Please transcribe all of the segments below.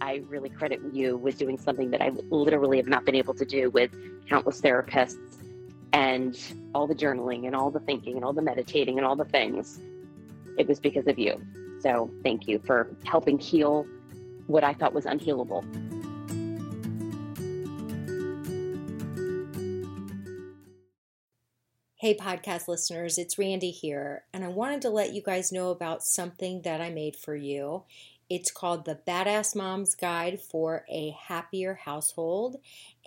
I really credit you with doing something that I literally have not been able to do with countless therapists and all the journaling and all the thinking and all the meditating and all the things. It was because of you. So thank you for helping heal what I thought was unhealable. Hey, podcast listeners, it's Randi here, and I wanted to let you guys know about something that I made for you. It's called the Badass Mom's Guide for a Happier Household,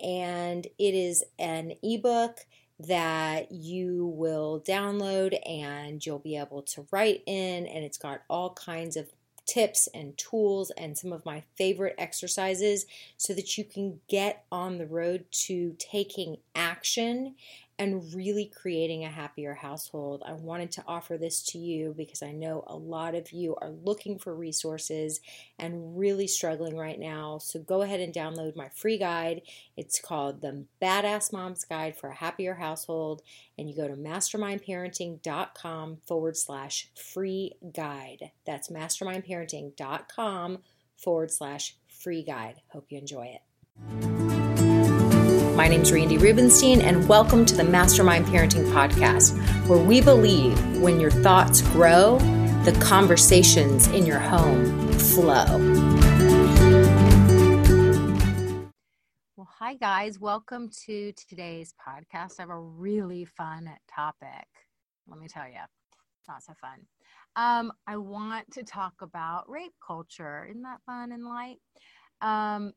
and it is an ebook that you will download and you'll be able to write in, and it's got all kinds of tips and tools and some of my favorite exercises so that you can get on the road to taking action and really creating a happier household. I wanted to offer this to you because I know a lot of you are looking for resources and really struggling right now. So go ahead and download my free guide. It's called The Badass Mom's Guide for a Happier Household. And you go to mastermindparenting.com forward slash free guide. That's mastermindparenting.com forward slash free guide. Hope you enjoy it. My name is Randi Rubenstein, and welcome to the Mastermind Parenting Podcast, where we believe when your thoughts grow, the conversations in your home flow. Well, hi, guys. Welcome to today's podcast. I have a really fun topic. Let me tell you, it's not so fun. Um, I want to talk about rape culture. Isn't that fun and light? Um,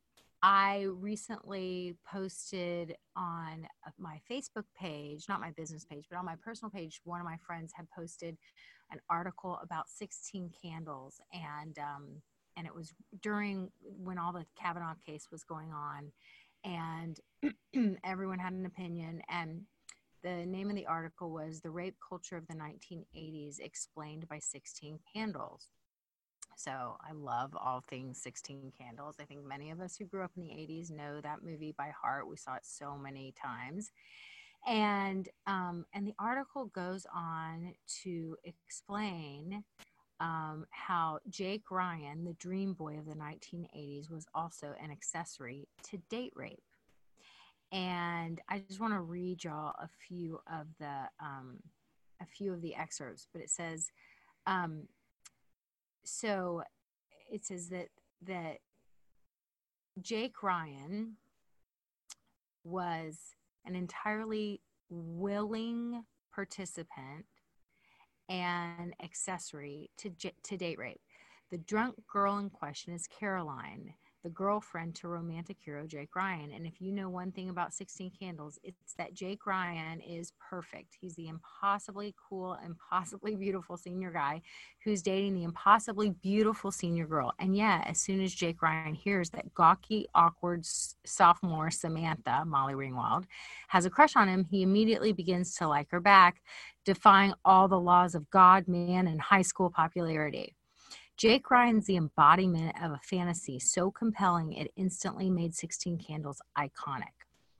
I recently posted on uh, my Facebook page, not my business page, but on my personal page, one of my friends had posted an article about 16 candles and um, and it was during when all the Kavanaugh case was going on and everyone had an opinion and the name of the article was the rape culture of the 1980s explained by 16 candles so I love all things 16 Candles. I think many of us who grew up in the 80s know that movie by heart. We saw it so many times. And um, and the article goes on to explain um, how Jake Ryan, the dream boy of the 1980s, was also an accessory to date rape. And I just want to read y'all a few of the um, a few of the excerpts, but it says um, so it says that that Jake Ryan was an entirely willing participant and accessory to, to date rape. The drunk girl in question is Caroline, the girlfriend to romantic hero Jake Ryan. And if you know one thing about 16 Candles, it's that Jake Ryan is perfect. He's the impossibly cool, impossibly beautiful senior guy who's dating the impossibly beautiful senior girl. And yet, as soon as Jake Ryan hears that gawky, awkward sophomore Samantha, Molly Ringwald, has a crush on him, he immediately begins to like her back, defying all the laws of God, man, and high school popularity. Jake Ryan's the embodiment of a fantasy so compelling it instantly made 16 Candles iconic.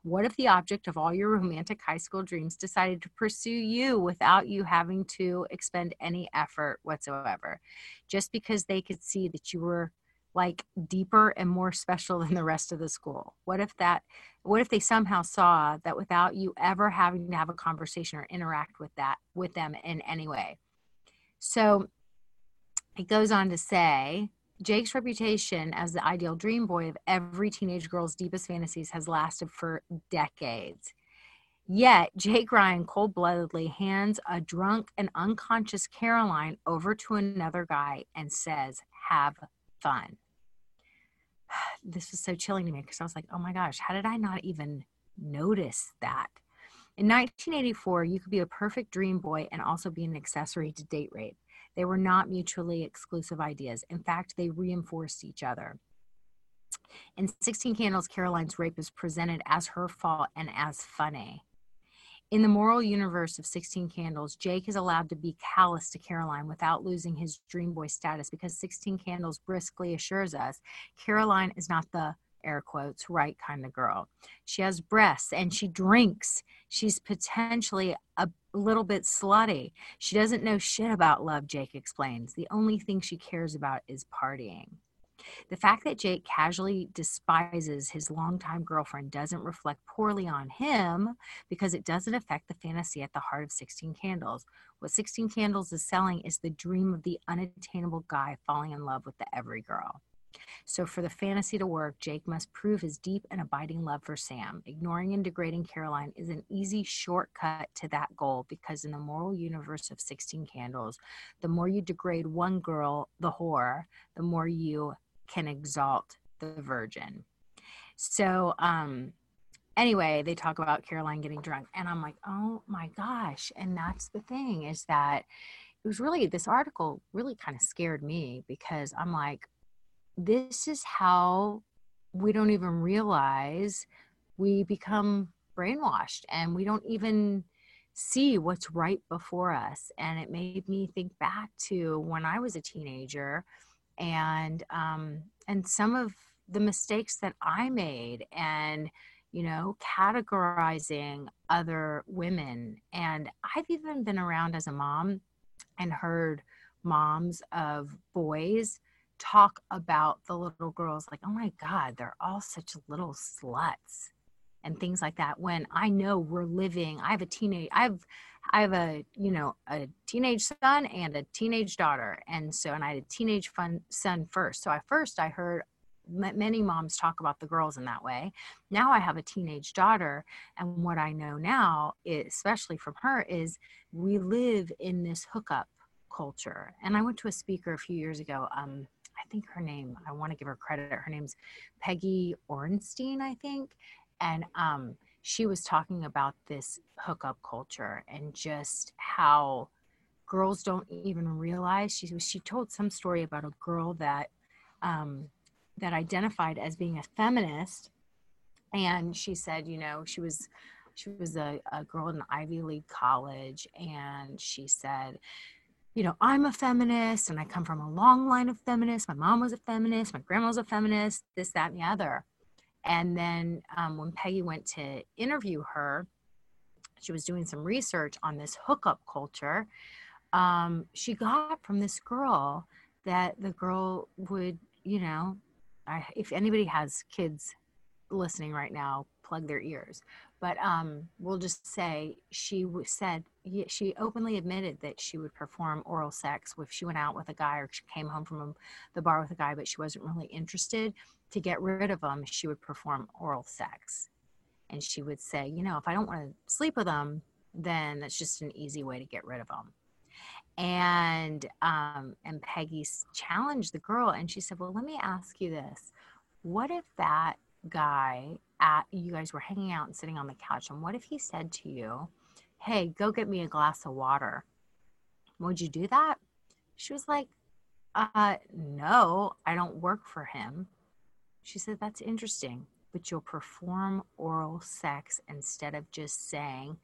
What if the object of all your romantic high school dreams decided to pursue you without you having to expend any effort whatsoever? Just because they could see that you were like deeper and more special than the rest of the school? What if that what if they somehow saw that without you ever having to have a conversation or interact with that with them in any way? So it goes on to say Jake's reputation as the ideal dream boy of every teenage girl's deepest fantasies has lasted for decades. Yet, Jake Ryan cold bloodedly hands a drunk and unconscious Caroline over to another guy and says, Have fun. This was so chilling to me because I was like, Oh my gosh, how did I not even notice that? In 1984, you could be a perfect dream boy and also be an accessory to date rape. They were not mutually exclusive ideas. In fact, they reinforced each other. In 16 Candles, Caroline's rape is presented as her fault and as funny. In the moral universe of 16 Candles, Jake is allowed to be callous to Caroline without losing his dream boy status because 16 Candles briskly assures us Caroline is not the air quotes right kind of girl. She has breasts and she drinks. She's potentially a little bit slutty. She doesn't know shit about love, Jake explains. The only thing she cares about is partying. The fact that Jake casually despises his longtime girlfriend doesn't reflect poorly on him because it doesn't affect the fantasy at the heart of 16 Candles. What 16 Candles is selling is the dream of the unattainable guy falling in love with the every girl. So, for the fantasy to work, Jake must prove his deep and abiding love for Sam. Ignoring and degrading Caroline is an easy shortcut to that goal because, in the moral universe of 16 Candles, the more you degrade one girl, the whore, the more you can exalt the virgin. So, um, anyway, they talk about Caroline getting drunk, and I'm like, oh my gosh. And that's the thing is that it was really, this article really kind of scared me because I'm like, this is how we don't even realize we become brainwashed and we don't even see what's right before us. And it made me think back to when I was a teenager and um, and some of the mistakes that I made and you know categorizing other women and I've even been around as a mom and heard moms of boys talk about the little girls like oh my god they're all such little sluts and things like that when i know we're living i have a teenage i have i have a you know a teenage son and a teenage daughter and so and i had a teenage fun son first. So at first i heard many moms talk about the girls in that way. Now i have a teenage daughter and what i know now especially from her is we live in this hookup culture. And i went to a speaker a few years ago um, I think her name, I want to give her credit. Her name's Peggy Orenstein, I think. And um, she was talking about this hookup culture and just how girls don't even realize. She she told some story about a girl that um, that identified as being a feminist, and she said, you know, she was she was a, a girl in an Ivy League college, and she said you know, I'm a feminist and I come from a long line of feminists. My mom was a feminist, my grandma was a feminist, this, that, and the other. And then um, when Peggy went to interview her, she was doing some research on this hookup culture. Um, she got from this girl that the girl would, you know, I, if anybody has kids listening right now, plug their ears. But um, we'll just say she said she openly admitted that she would perform oral sex if she went out with a guy or she came home from the bar with a guy, but she wasn't really interested. To get rid of them, she would perform oral sex. And she would say, you know, if I don't want to sleep with them, then that's just an easy way to get rid of them. And um, and Peggy challenged the girl, and she said, "Well, let me ask you this: What if that guy at you guys were hanging out and sitting on the couch, and what if he said to you?" hey, go get me a glass of water. Would you do that? She was like, uh, no, I don't work for him. She said, that's interesting, but you'll perform oral sex instead of just saying,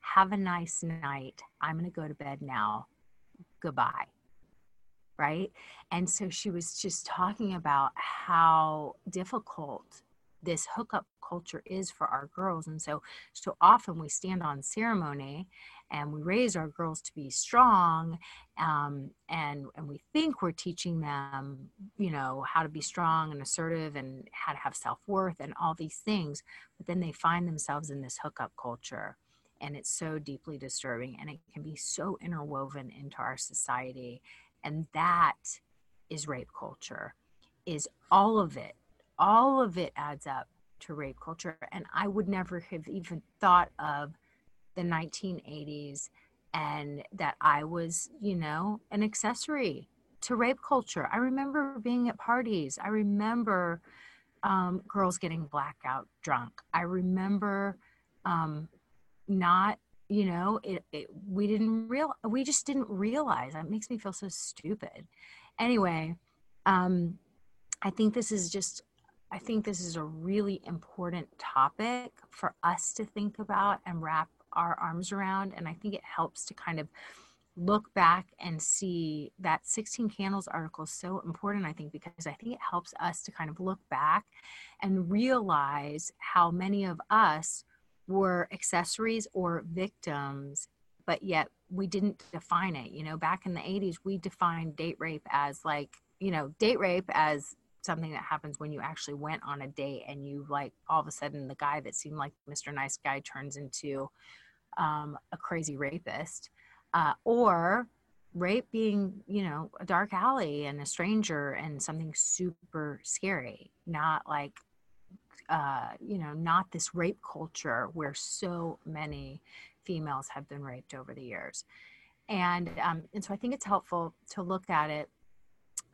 have a nice night. I'm going to go to bed now. Goodbye. Right. And so she was just talking about how difficult this hookup culture is for our girls and so so often we stand on ceremony and we raise our girls to be strong um, and and we think we're teaching them you know how to be strong and assertive and how to have self-worth and all these things but then they find themselves in this hookup culture and it's so deeply disturbing and it can be so interwoven into our society and that is rape culture is all of it all of it adds up to rape culture. And I would never have even thought of the 1980s and that I was, you know, an accessory to rape culture. I remember being at parties. I remember um, girls getting blackout drunk. I remember um, not, you know, it, it, we didn't real, we just didn't realize. That makes me feel so stupid. Anyway, um, I think this is just I think this is a really important topic for us to think about and wrap our arms around. And I think it helps to kind of look back and see that 16 candles article is so important i think because i think it helps us to kind of look back and realize how many of us were accessories or victims but yet we didn't define it you know back in the 80s we defined date rape as like you know date rape as something that happens when you actually went on a date and you like all of a sudden the guy that seemed like mr nice guy turns into um, a crazy rapist uh, or rape being you know a dark alley and a stranger and something super scary not like uh, you know not this rape culture where so many females have been raped over the years. And um, and so i think it's helpful to look at it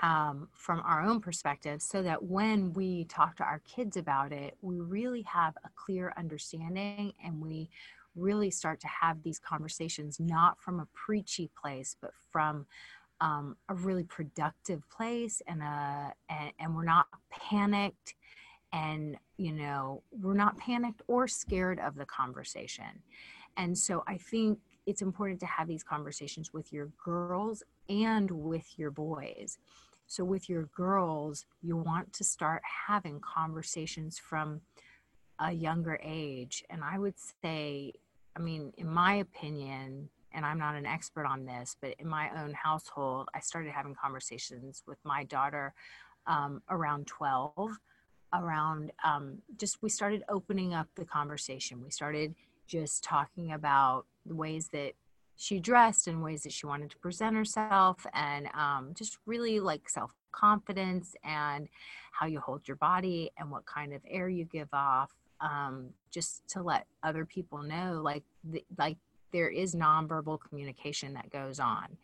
um, from our own perspective so that when we talk to our kids about it we really have a clear understanding and we really start to have these conversations not from a preachy place but from um, a really productive place and a and, and we're not panicked and you know we're not panicked or scared of the conversation. And so i think it's important to have these conversations with your girls and with your boys so with your girls you want to start having conversations from a younger age and i would say I mean, in my opinion, and I'm not an expert on this, but in my own household, I started having conversations with my daughter um, around 12, around um, just we started opening up the conversation. We started just talking about the ways that she dressed and ways that she wanted to present herself and um, just really like self confidence and how you hold your body and what kind of air you give off um, just to let other people know like like there is nonverbal communication that goes on.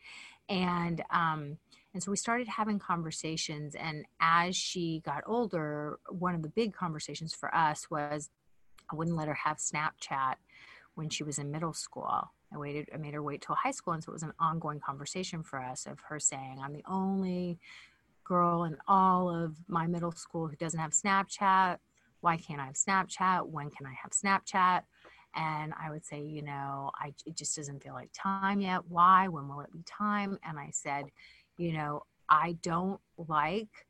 And um, and so we started having conversations and as she got older one of the big conversations for us was i wouldn't let her have snapchat when she was in middle school i waited i made her wait till high school and so it was an ongoing conversation for us of her saying i'm the only girl in all of my middle school who doesn't have snapchat why can't I have Snapchat? When can I have Snapchat? And I would say, you know, I, it just doesn't feel like time yet. Why? When will it be time? And I said, you know, I don't like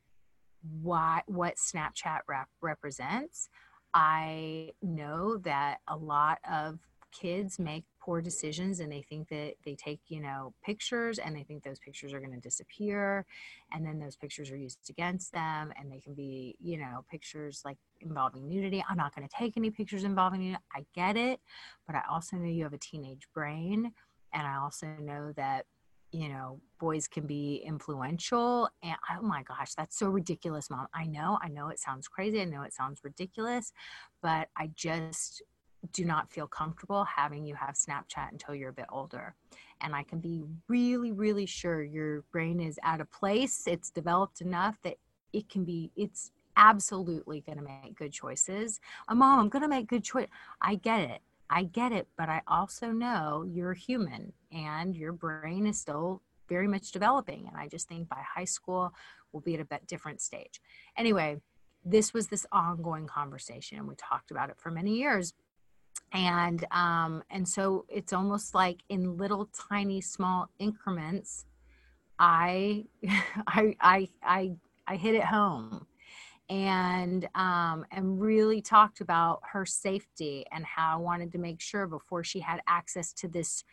why, what Snapchat rep- represents. I know that a lot of kids make poor decisions and they think that they take you know pictures and they think those pictures are going to disappear and then those pictures are used against them and they can be you know pictures like involving nudity. I'm not going to take any pictures involving nudity. I get it but i also know you have a teenage brain and i also know that you know boys can be influential and oh my gosh that's so ridiculous mom i know i know it sounds crazy i know it sounds ridiculous but i just do not feel comfortable having you have Snapchat until you're a bit older. And I can be really, really sure your brain is at a place, it's developed enough that it can be, it's absolutely going to make good choices. A mom, I'm going to make good choice. I get it. I get it. But I also know you're human and your brain is still very much developing. And I just think by high school, we'll be at a different stage. Anyway, this was this ongoing conversation and we talked about it for many years and um, and so it's almost like in little tiny small increments i i i i, I hit it home and um, and really talked about her safety and how i wanted to make sure before she had access to this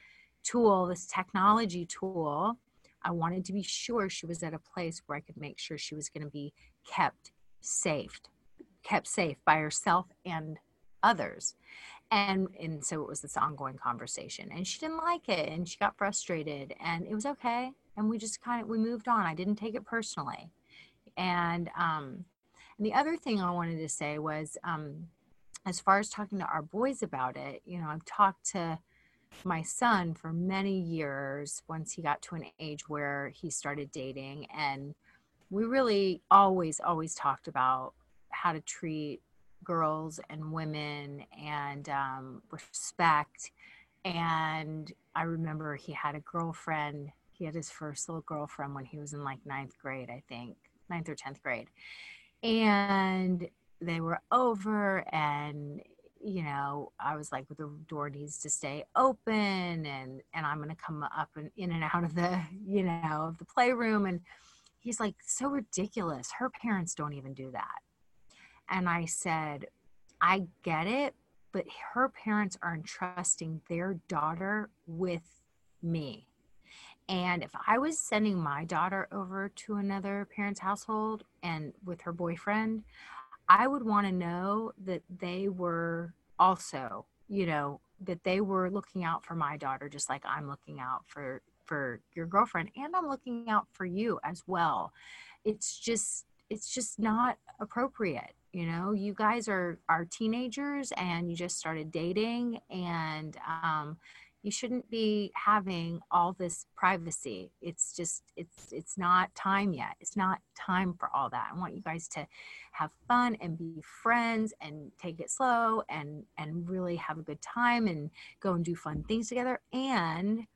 tool this technology tool i wanted to be sure she was at a place where i could make sure she was going to be kept safe kept safe by herself and others. And and so it was this ongoing conversation and she didn't like it and she got frustrated and it was okay and we just kind of we moved on. I didn't take it personally. And um and the other thing i wanted to say was um as far as talking to our boys about it you know i've talked to my son for many years once he got to an age where he started dating and we really always always talked about how to treat girls and women and um, respect. And I remember he had a girlfriend. He had his first little girlfriend when he was in like ninth grade, I think, ninth or 10th grade. And they were over and you know i was like the door needs to stay open and and i'm going to come up and in and out of the you know of the playroom. And he's like so ridiculous. Her parents don't even do that. And i said i get it but her parents are entrusting their daughter with me and if I was sending my daughter over to another parent's household and with her boyfriend, I would want to know that they were also, you know, that they were looking out for my daughter just like I'm looking out for for your girlfriend and I'm looking out for you as well. It's just it's just not appropriate you know you guys are are teenagers and you just started dating and um you shouldn't be having all this privacy. It's just it's it's not time yet. It's not time for all that. I want you guys to have fun and be friends and take it slow and and really have a good time and go and do fun things together. And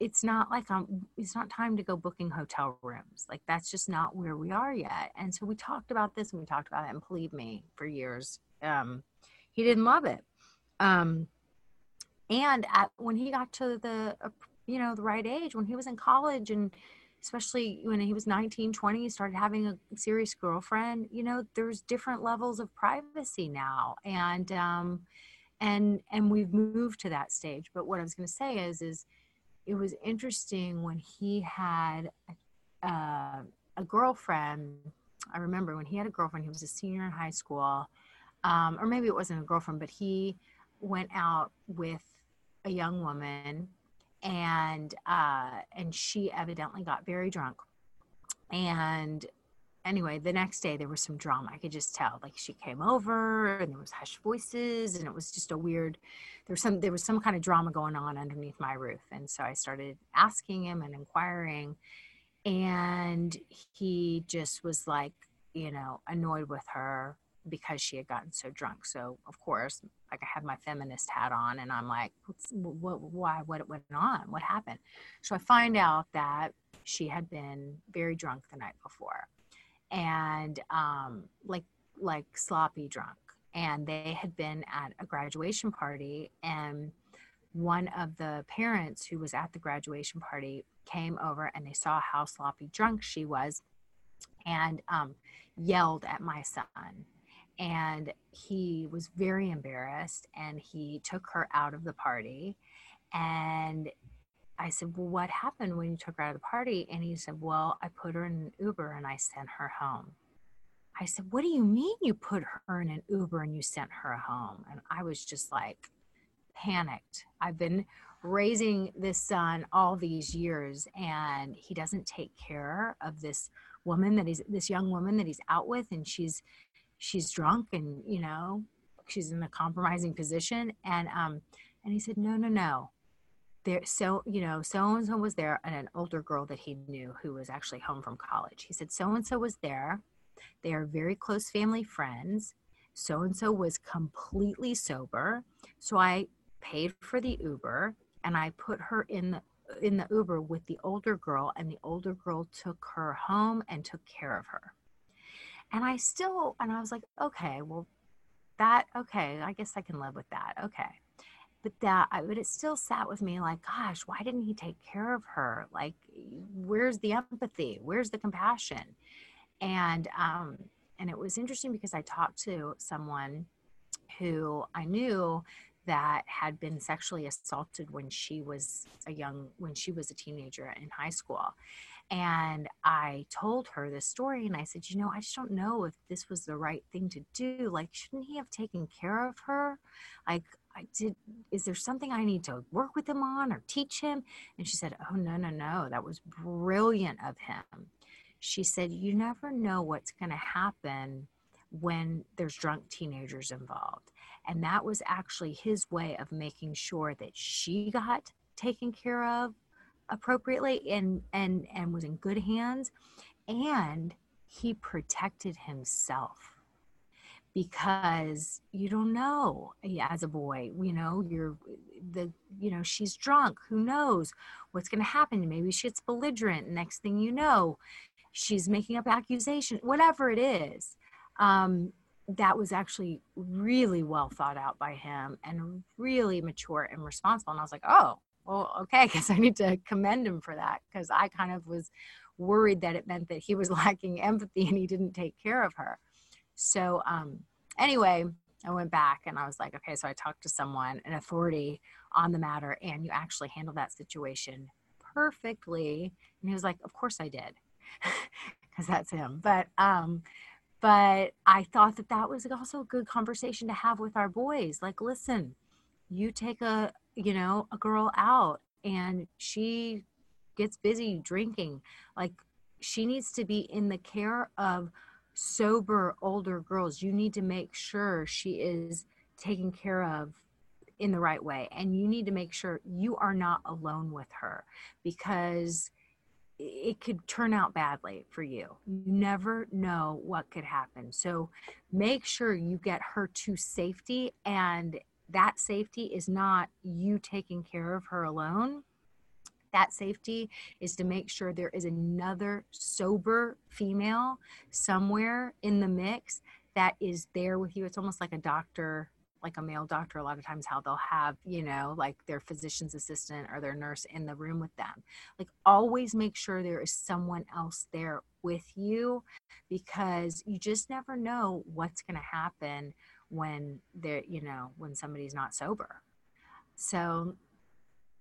it's not like um it's not time to go booking hotel rooms. Like that's just not where we are yet. And so we talked about this and we talked about it. And believe me for years um he didn't love it. Um and at, when he got to the uh, you know the right age when he was in college and especially when he was 19 20 he started having a serious girlfriend you know there's different levels of privacy now. And um and and we've moved to that stage. But what i was going to say is is it was interesting when he had uh, a girlfriend i remember when he had a girlfriend he was a senior in high school um, or maybe it wasn't a girlfriend but he went out with a young woman and uh and she evidently got very drunk. And anyway the next day there was some drama. I could just tell like she came over and there was hushed voices and it was just a weird there was some there was some kind of drama going on underneath my roof. And so i started asking him and inquiring and he just was like you know annoyed with her because she had gotten so drunk. So of course, like I had my feminist hat on, and I'm like, what, why, what went on? What happened? So I find out that she had been very drunk the night before, and um, like like sloppy drunk. And they had been at a graduation party, and one of the parents who was at the graduation party came over, and they saw how sloppy drunk she was, and um, yelled at my son and he was very embarrassed and he took her out of the party. And i said well what happened when you took her out of the party? And he said well i put her in an uber and i sent her home. I said what do you mean you put her in an uber and you sent her home? And i was just like panicked. I've been raising this son all these years and he doesn't take care of this woman that he's this young woman that he's out with and she's she's drunk and you know she's in a compromising position. And um and he said no no no. There so you know so and so was there and an older girl that he knew who was actually home from college. He said so and so was there. They are very close family friends. So and so was completely sober. So i paid for the uber and i put her in the in the uber with the older girl and the older girl took her home and took care of her and I still, and I was like, okay, well, that, okay, I guess I can live with that. Okay. But that, I, but it still sat with me like, gosh, why didn't he take care of her? Like, where's the empathy? Where's the compassion? And, um, and it was interesting because I talked to someone who I knew that had been sexually assaulted when she was a young when she was a teenager in high school and I told her this story and I said, you know, I just don't know if this was the right thing to do. Like, shouldn't he have taken care of her? Like, I did, is there something I need to work with him on or teach him? And she said, oh, no, no, no. That was brilliant of him. She said, you never know what's going to happen when there's drunk teenagers involved. And that was actually his way of making sure that she got taken care of appropriately and and and was in good hands and he protected himself because you don't know as a boy you know you're the you know she's drunk who knows what's going to happen maybe she gets belligerent next thing you know she's making up accusation whatever it is um, that was actually really well thought out by him and really mature and responsible. And I was like, oh, well, okay, because I need to commend him for that because I kind of was worried that it meant that he was lacking empathy and he didn't take care of her. So, um, anyway, I went back and I was like, okay, so I talked to someone, an authority on the matter, and you actually handled that situation perfectly. And he was like, of course I did, because that's him. But, um, but I thought that that was also a good conversation to have with our boys. Like, listen, you take a, you know, a girl out and she gets busy drinking. Like, she needs to be in the care of sober older girls. You need to make sure she is taken care of in the right way. And you need to make sure you are not alone with her because it could turn out badly for you. You never know what could happen. So make sure you get her to safety and that safety is not you taking care of her alone. That safety is to make sure there is another sober female somewhere in the mix that is there with you. It's almost like a doctor like a male doctor a lot of times how they'll have you know like their physician's assistant or their nurse in the room with them like always make sure there is someone else there with you because you just never know what's going to happen when they're you know when somebody's not sober so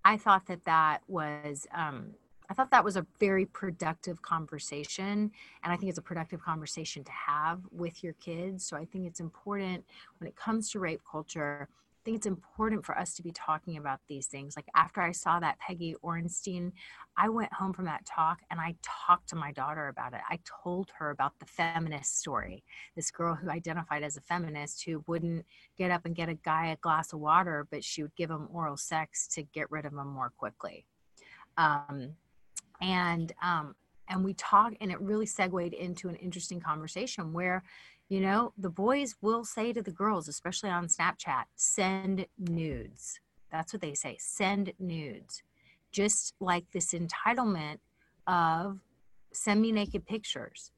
i thought that that was um I thought that was a very productive conversation. And I think it's a productive conversation to have with your kids. So I think it's important when it comes to rape culture. I think it's important for us to be talking about these things. Like after I saw that Peggy Orenstein, I went home from that talk and I talked to my daughter about it. I told her about the feminist story. This girl who identified as a feminist who wouldn't get up and get a guy a glass of water, but she would give him oral sex to get rid of him more quickly. Um, and um, and we talked and it really segued into an interesting conversation where you know the boys will say to the girls especially on snapchat send nudes that's what they say send nudes just like this entitlement of send me naked pictures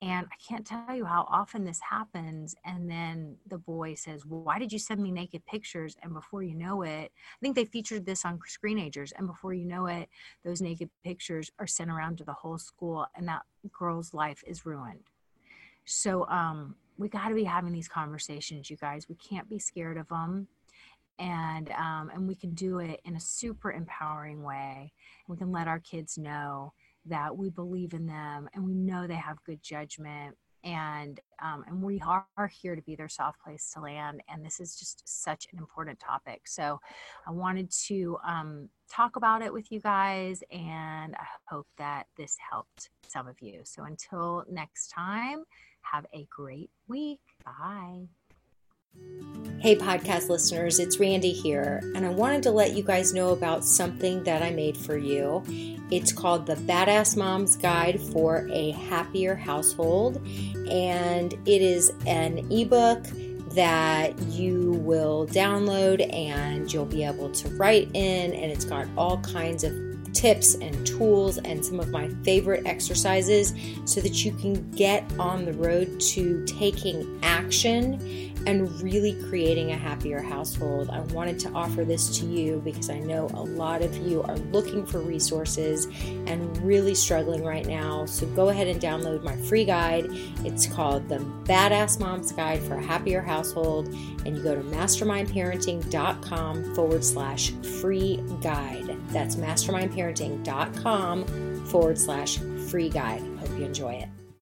and I can't tell you how often this happens. And then the boy says, well, Why did you send me naked pictures? And before you know it, I think they featured this on Screenagers. And before you know it, those naked pictures are sent around to the whole school, and that girl's life is ruined. So um, we got to be having these conversations, you guys. We can't be scared of them. And um, and we can do it in a super empowering way. We can let our kids know that we believe in them and we know they have good judgment and um, and we are, here to be their soft place to land and this is just such an important topic so i wanted to um, talk about it with you guys and i hope that this helped some of you so until next time have a great week bye Hey, podcast listeners, it's Randi here, and I wanted to let you guys know about something that I made for you. It's called the Badass Mom's Guide for a Happier Household, and it is an ebook that you will download and you'll be able to write in, and it's got all kinds of tips and tools and some of my favorite exercises so that you can get on the road to taking action and really creating a happier household. I wanted to offer this to you because I know a lot of you are looking for resources and really struggling right now. So go ahead and download my free guide. It's called The Badass Mom's Guide for a Happier Household. And you go to mastermindparenting.com forward slash free guide. That's mastermindparenting.com forward slash free guide. Hope you enjoy it.